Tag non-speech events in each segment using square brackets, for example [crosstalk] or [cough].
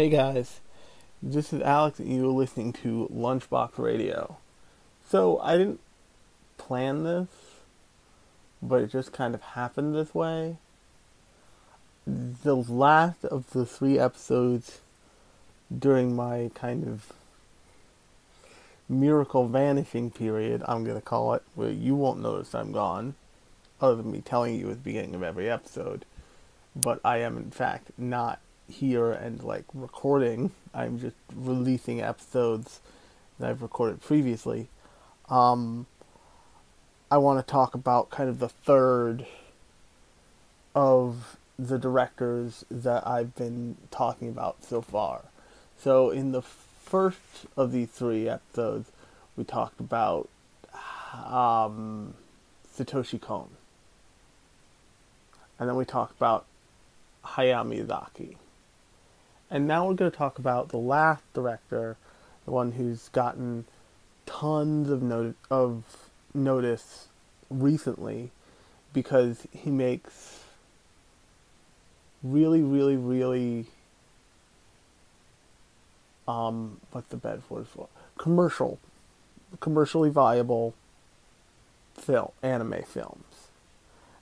Hey guys, this is Alex, and you're listening to Lunchbox Radio. So, I didn't plan this, but it just kind of happened this way. The last of the three episodes during my kind of miracle vanishing period, I'm going to call it, where you won't notice I'm gone, other than me telling you at the beginning of every episode. But I am, in fact, not here and like recording. I'm just releasing episodes that I've recorded previously. Um, I want to talk about kind of the third of the directors that I've been talking about so far. So, in the first of these three episodes, we talked about um, Satoshi Kon. And then we talked about Hayao Miyazaki. And now we're going to talk about the last director, the one who's gotten tons of of notice recently because he makes really, really, really um what's the bad word for commercial, commercially viable film anime films,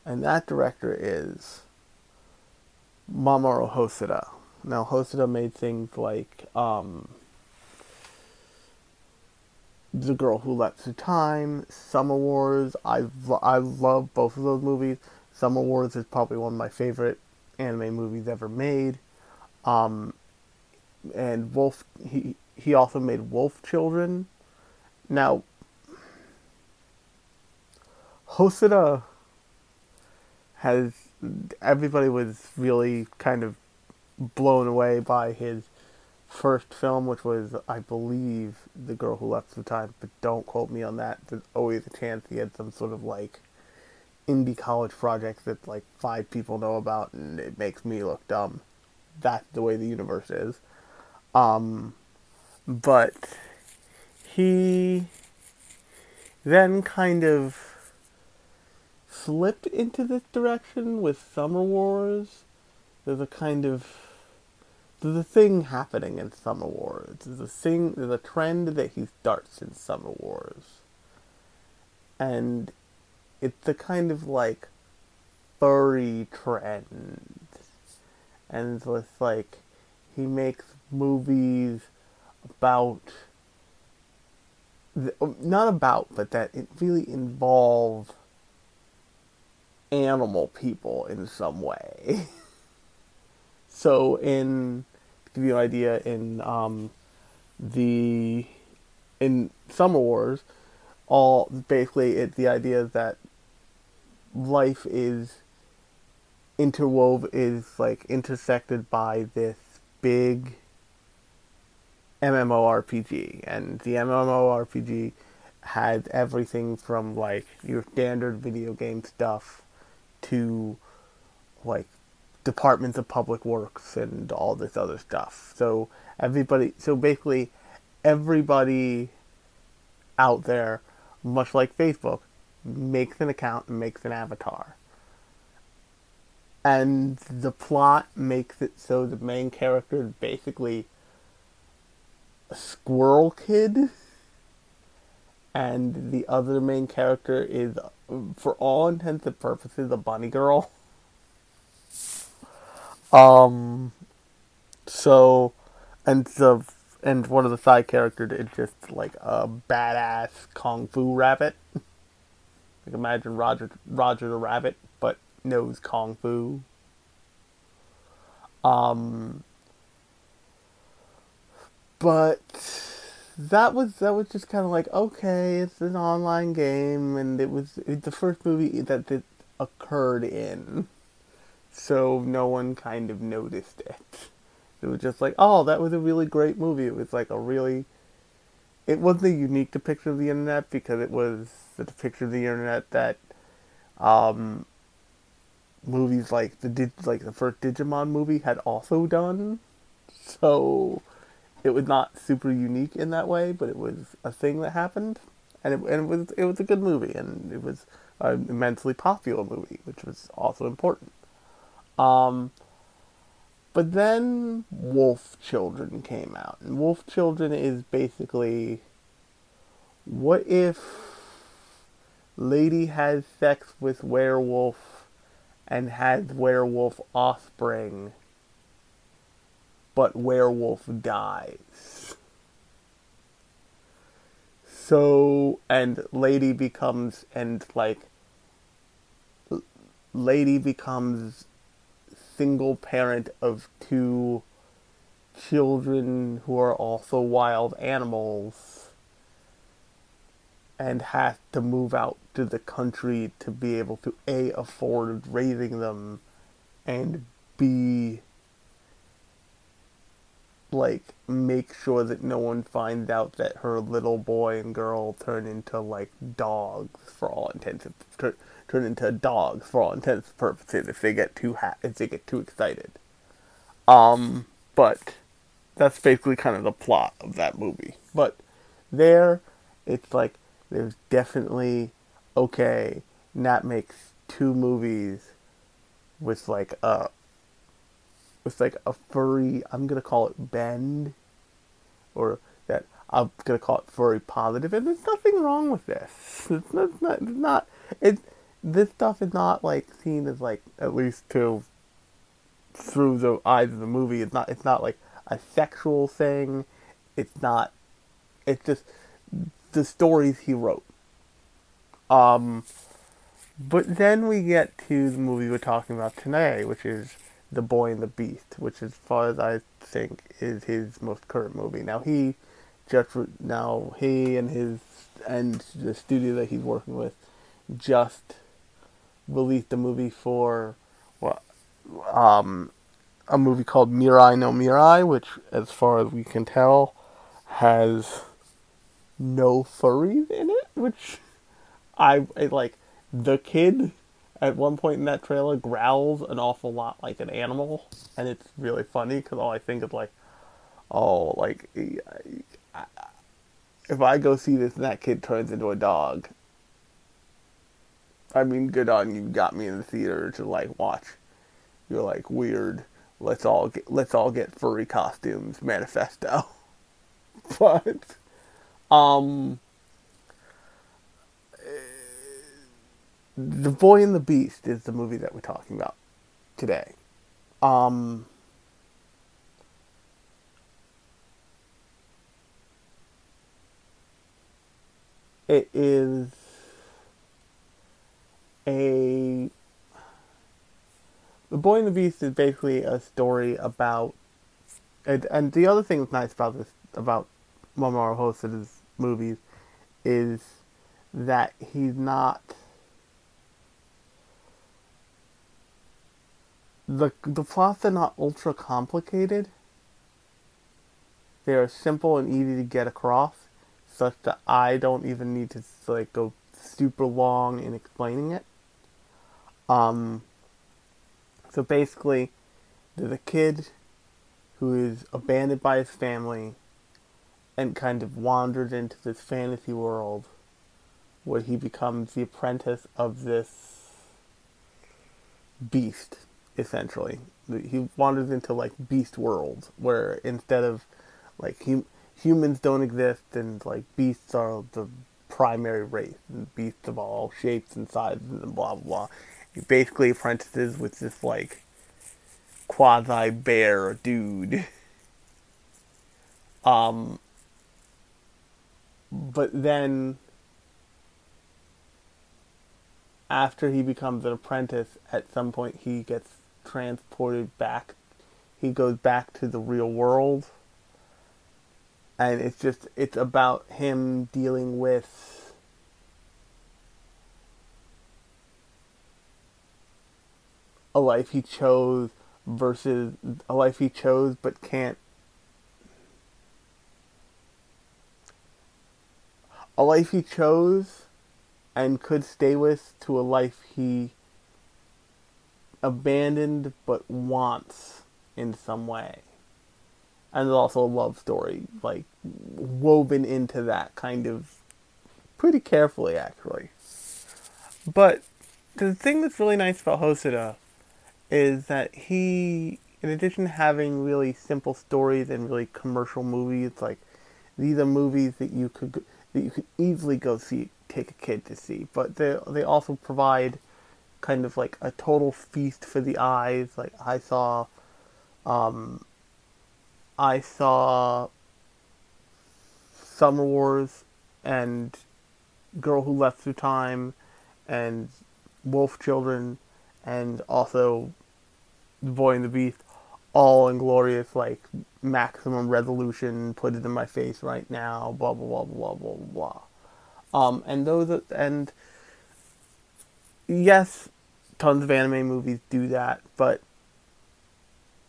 and that director is Mamoru Hosoda. Now, Hosoda made things like um, The Girl Who Leapt Through Time, Summer Wars. I, I love both of those movies. Summer Wars is probably one of my favorite anime movies ever made. Um, and Wolf, he, he also made Wolf Children. Now, Hosoda has everybody was really kind of blown away by his first film, which was, I believe, The Girl Who Left the Time, but don't quote me on that. There's always a chance he had some sort of like indie college project that like five people know about and it makes me look dumb. That's the way the universe is. Um, but he then kind of slipped into this direction with Summer Wars. There's a kind of a thing happening in Summer Wars. A thing a trend that he starts in Summer Wars. And it's the kind of like furry trend. And it's like he makes movies about um, not about, but that it really involve animal people in some way. [laughs] so, in to give you an idea, in um, the in Summer Wars, all basically it's the idea that life is interwove is like intersected by this big MMORPG, and the MMORPG had everything from like your standard video game stuff to like departments of public works and all this other stuff. So everybody, so basically everybody out there, much like Facebook, makes an account and makes an avatar. And the plot makes it so the main character is basically a squirrel kid, and the other main character is, for all intents and purposes, a bunny girl. [laughs] Um, so, and the and one of the side characters is just like a badass kung fu rabbit. Like imagine Roger Roger the Rabbit, but knows kung fu. Um, but that was that was just kind of like okay, it's an online game, and it was, the first movie that it occurred in, so no one kind of noticed it. It was just like, oh, that was a really great movie. It was like a really, it wasn't a unique depiction of the internet because it was the depiction of the internet that, um, movies like the like the first Digimon movie had also done. So it was not super unique in that way, but it was a thing that happened, and it, and it was it was a good movie, and it was an immensely popular movie, which was also important. Um, But then Wolf Children came out. And Wolf Children is basically what if lady has sex with werewolf and has werewolf offspring, but werewolf dies? So, and lady becomes, and like, lady becomes single parent of two children who are also wild animals and has to move out to the country to be able to a afford raising them and b like make sure that no one finds out that her little boy and girl turn into like dogs for all intents and turn, turn into dogs for all intents and purposes if they get too ha- if they get too excited. Um, but that's basically kind of the plot of that movie. But there, it's like there's definitely okay. Nat makes two movies with like a with like a furry. I'm gonna call it bend, or that I'm gonna call it furry positive, and there's nothing wrong with this. It's not. It's not. It's not this stuff is not like seen as like at least to through the eyes of the movie. It's not. It's not like a sexual thing. It's not. It's just the stories he wrote. Um, but then we get to the movie we're talking about today, which is The Boy and the Beast, which, as far as I think, is his most current movie. Now he just now he and his and the studio that he's working with just released a movie for um a movie called Mirai no Mirai, which, as far as we can tell, has no furries in it. Which I, I like. The kid at one point in that trailer growls an awful lot like an animal, and it's really funny because all I think is like, oh, like if I go see this and that kid turns into a dog. I mean, good on you, got me in the theater to like watch. You're like weird. Let's all get let's all get furry costumes manifesto. [laughs] but um The Boy and the Beast is the movie that we're talking about today. Um, it is a The Boy and the Beast is basically a story about and, and the other thing that's nice about this about Mamoru Hosoda's movies is that he's not the the plots are not ultra complicated. They are simple and easy to get across, such that I don't even need to like go super long in explaining it. Um. So basically, there's a kid who is abandoned by his family and kind of wanders into this fantasy world where he becomes the apprentice of this beast essentially. He wanders into like beast world where instead of like hum- humans don't exist and like beasts are the primary race and beasts of all shapes and sizes and blah blah blah. He basically apprentices with this like quasi bear dude. Um but then after he becomes an apprentice at some point he gets transported back. He goes back to the real world. And it's just, it's about him dealing with a life he chose versus a life he chose but can't. A life he chose and could stay with to a life he abandoned but wants in some way. And there's also a love story, like, woven into that kind of pretty carefully, actually. But the thing that's really nice about Hosoda is that he in addition to having really simple stories and really commercial movies, like these are movies that you could that you could easily go see, take a kid to see. But they they also provide kind of like a total feast for the eyes. Like I saw, um, I saw Summer Wars and Girl Who Leapt Through Time and Wolf Children and also the Boy and the Beast all in glorious like maximum resolution, put it in my face right now, blah blah blah blah blah blah. Um, and those and yes, tons of anime movies do that, but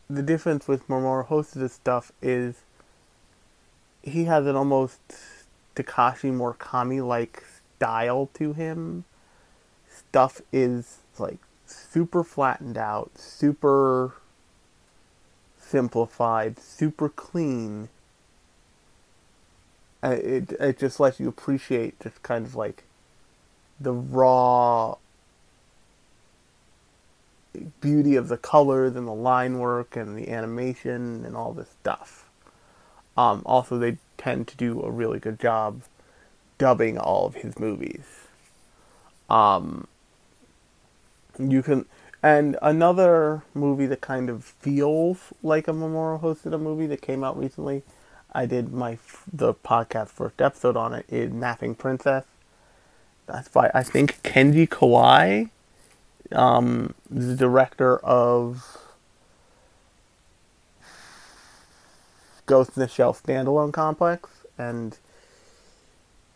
the difference with Mamoru Hosoda's stuff is he has an almost Takashi Murakami like style to him. Stuff is like super flattened out, super simplified, super clean. It it just lets you appreciate just kind of like the raw beauty of the colors and the line work and the animation and all this stuff. Um, also, they tend to do a really good job dubbing all of his movies. Um, you can, and another movie that kind of feels like a Mamoru Hosoda movie that came out recently. I did my the podcast first episode on it is Napping Princess. That's by I think Kenji Kawai um, the director of Ghost in the Shell standalone complex, and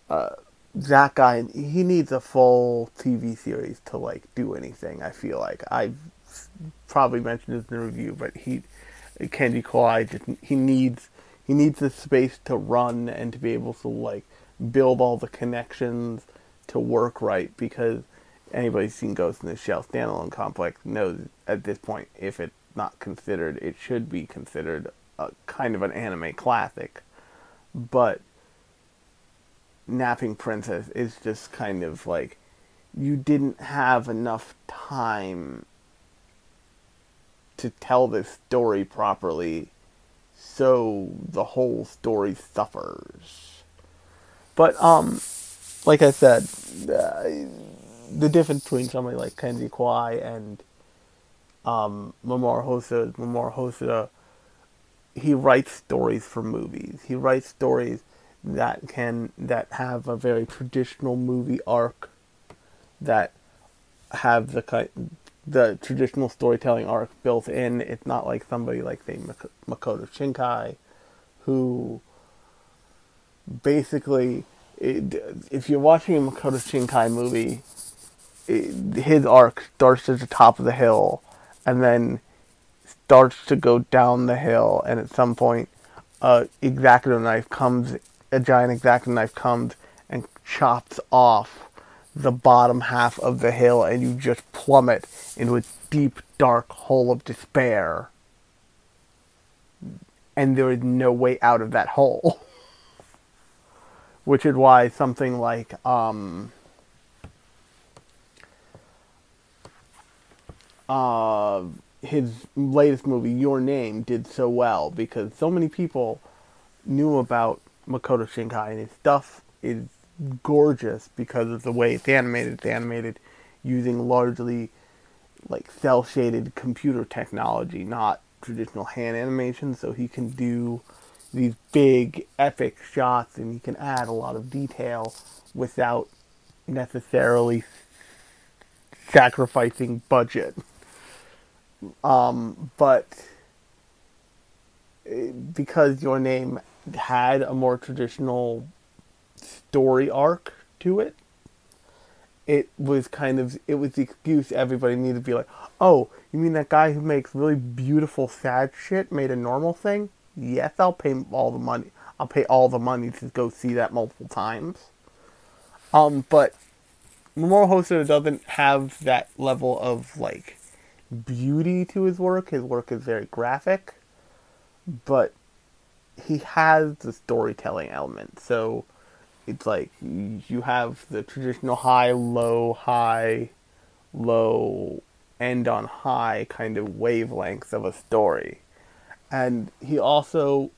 uh, that guy he needs a full TV series to like do anything. I feel like I've probably mentioned this in the review, but he Kenji Kawai just he needs he needs the space to run and to be able to like build all the connections to work right because anybody's seen Ghost in the Shell standalone complex knows at this point, if it's not considered, it should be considered a kind of an anime classic. But Napping Princess is just kind of like you didn't have enough time to tell this story properly, so the whole story suffers. But um, like I said, uh, the difference between somebody like Kenji Kawai and um, Mamoru Hosoda, Mamoru Hosoda, he writes stories for movies. He writes stories that can that have a very traditional movie arc, that have the the traditional storytelling arc built in. It's not like somebody like say Makoto Shinkai, who basically, it, if you're watching a Makoto Shinkai movie, his arc starts at the top of the hill and then starts to go down the hill and at some point a exacto knife comes a giant exacto knife comes and chops off the bottom half of the hill and you just plummet into a deep dark hole of despair. And there is no way out of that hole. [laughs] Which is why something like um uh, his latest movie, Your Name, did so well because so many people knew about Makoto Shinkai and his stuff is gorgeous because of the way it's animated. It's animated using largely like cel shaded computer technology, not traditional hand animation, so he can do these big epic shots and he can add a lot of detail without necessarily sacrificing budget. Um, but eh, because your name had a more traditional story arc to it, it was kind of it was the excuse everybody needed to be like, oh, you mean that guy who makes really beautiful sad shit made a normal thing? Yes, I'll pay all the money. I'll pay all the money to go see that multiple times. Um, but Mamoru Hosoda doesn't have that level of like beauty to his work. His work is very graphic, but he has the storytelling element. So it's like you have the traditional high, low, high, low end on high kind of wavelengths of a story. And he also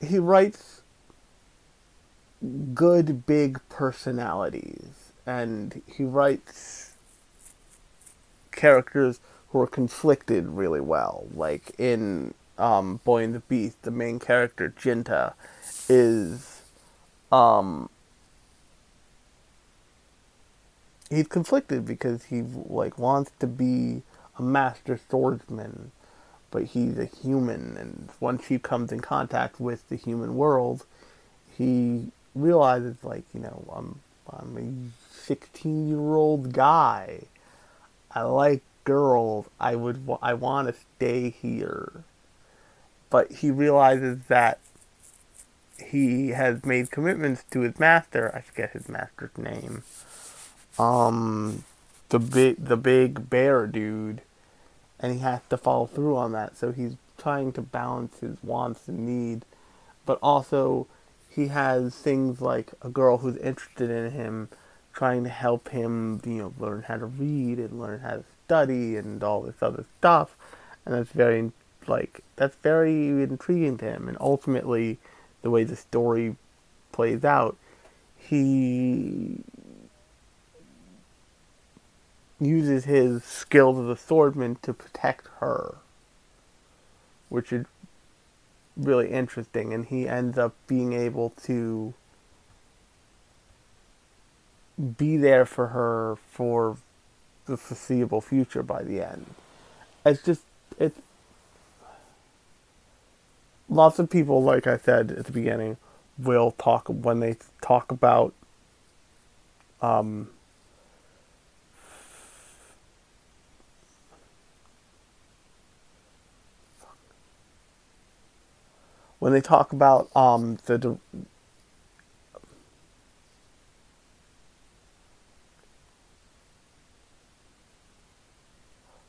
he writes good big personalities and he writes characters who are conflicted really well. Like in um, Boy and the Beast, the main character Jinta is um, he's conflicted because he like wants to be a master swordsman, but he's a human, and once he comes in contact with the human world, he realizes like you know I'm I'm a 16 year old guy. I like girls. I would I want to stay here. But he realizes that he has made commitments to his master. I forget his master's name. Um, the big the big bear dude, and he has to follow through on that. So he's trying to balance his wants and need, but also he has things like a girl who's interested in him, trying to help him, you know, learn how to read and learn how to study and all this other stuff, and that's very like that's very intriguing to him. And ultimately, the way the story plays out, he uses his skills as a swordsman to protect her, which is really interesting. And he ends up being able to be there for her for the foreseeable future by the end. It's just, it's. Lots of people, like I said at the beginning, will talk when they talk about um, when they talk about um, the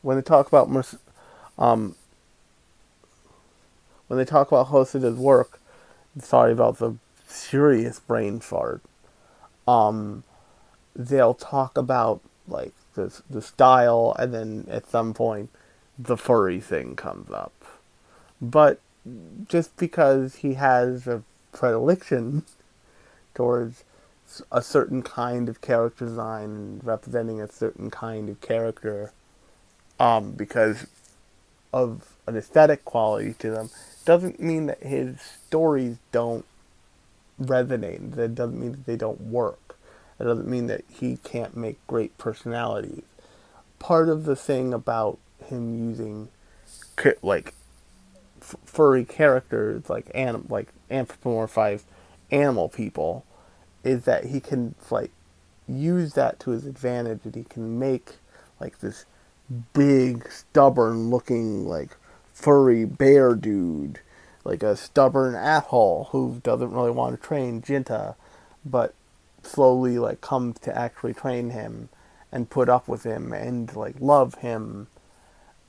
when they talk about um, when they talk about Hosoda's work, sorry about the serious brain fart. Um, they'll talk about like the the style, and then at some point, the furry thing comes up. But just because he has a predilection [laughs] towards a certain kind of character design representing a certain kind of character um, because of an aesthetic quality to them doesn't mean that his stories don't resonate. That doesn't mean that they don't work. That doesn't mean that he can't make great personalities. Part of the thing about him using like f- furry characters like anim- like anthropomorphized animal people is that he can like use that to his advantage and he can make like this big stubborn looking like furry bear dude. Like a stubborn asshole who doesn't really want to train Jinta but slowly like comes to actually train him and put up with him and like love him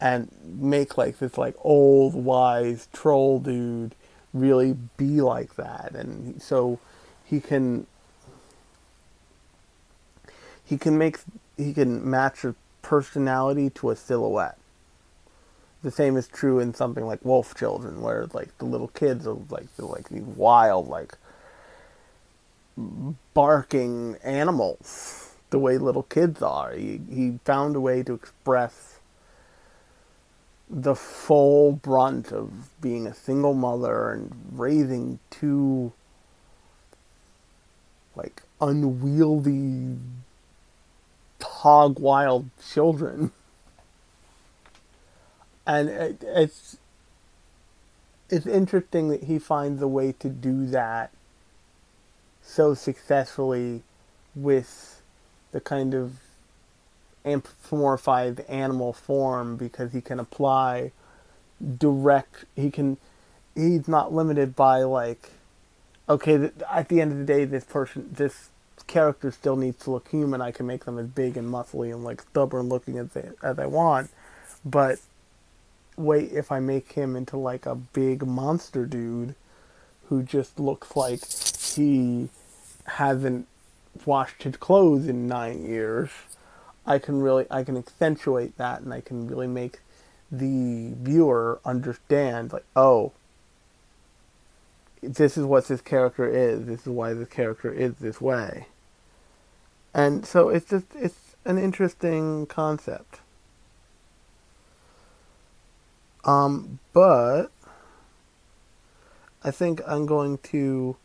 and make like this like old wise troll dude really be like that. And so he can he can make he can match personality to a silhouette. The same is true in something like wolf children where like the little kids are like they're like these wild like barking animals the way little kids are. He, he found a way to express the full brunt of being a single mother and raising two like unwieldy hog wild children. And it, it's it's interesting that he finds a way to do that so successfully with the kind of anthropomorphized animal form because he can apply direct he can he's not limited by like okay at the end of the day this person this character still needs to look human i can make them as big and muscly and like stubborn looking as they, as i want. But wait if i make him into like a big monster dude who just looks like he hasn't washed his clothes in nine years, I can really I can accentuate that and I can really make the viewer understand like oh this is what this character is this is why this character is this way. And so it's just it's an interesting concept. Um but I think I'm going to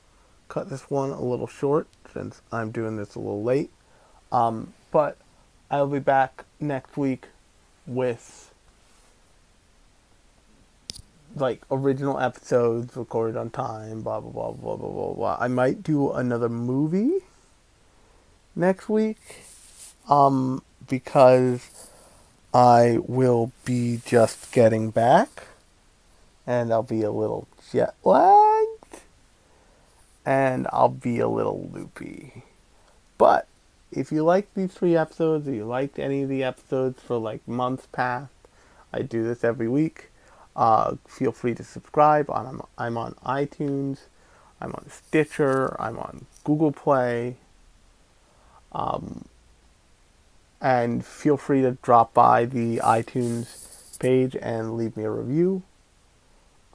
cut this one a little short since I'm doing this a little late. Um but I'll be back next week with like original episodes recorded on time, blah blah blah blah blah blah blah. I might do another movie next week. Um because I will be just getting back and I'll be a little jet lagged and I'll be a little loopy. But if you like these three episodes, or you liked any of the episodes for like months past, I do this every week. Uh, feel free to subscribe. On I'm on iTunes, I'm on Stitcher, I'm on Google Play. Um, and feel free to drop by the iTunes page and leave me a review.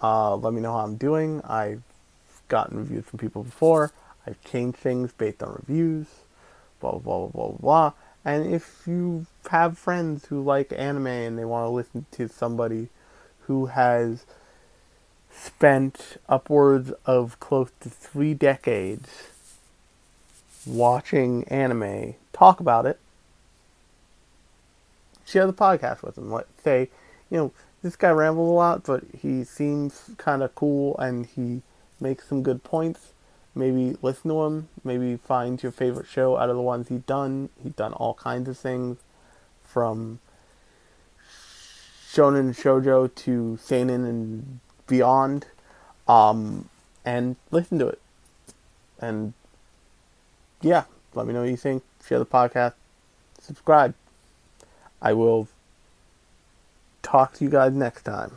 Uh, let me know how I'm doing. I've gotten reviews from people before. I've changed things based on reviews blah, blah, blah, blah, blah. And if you have friends who like anime and they want to listen to somebody who has spent upwards of close to three decades watching anime talk about it, share the podcast with them. Let say, you know, this guy rambles a lot, but he seems kind of cool and he makes some good points maybe listen to him, maybe find your favorite show out of the ones he's done. He's done all kinds of things from shonen shojo to seinen and beyond. Um, and listen to it. And yeah, let me know what you think. Share the podcast. Subscribe. I will talk to you guys next time.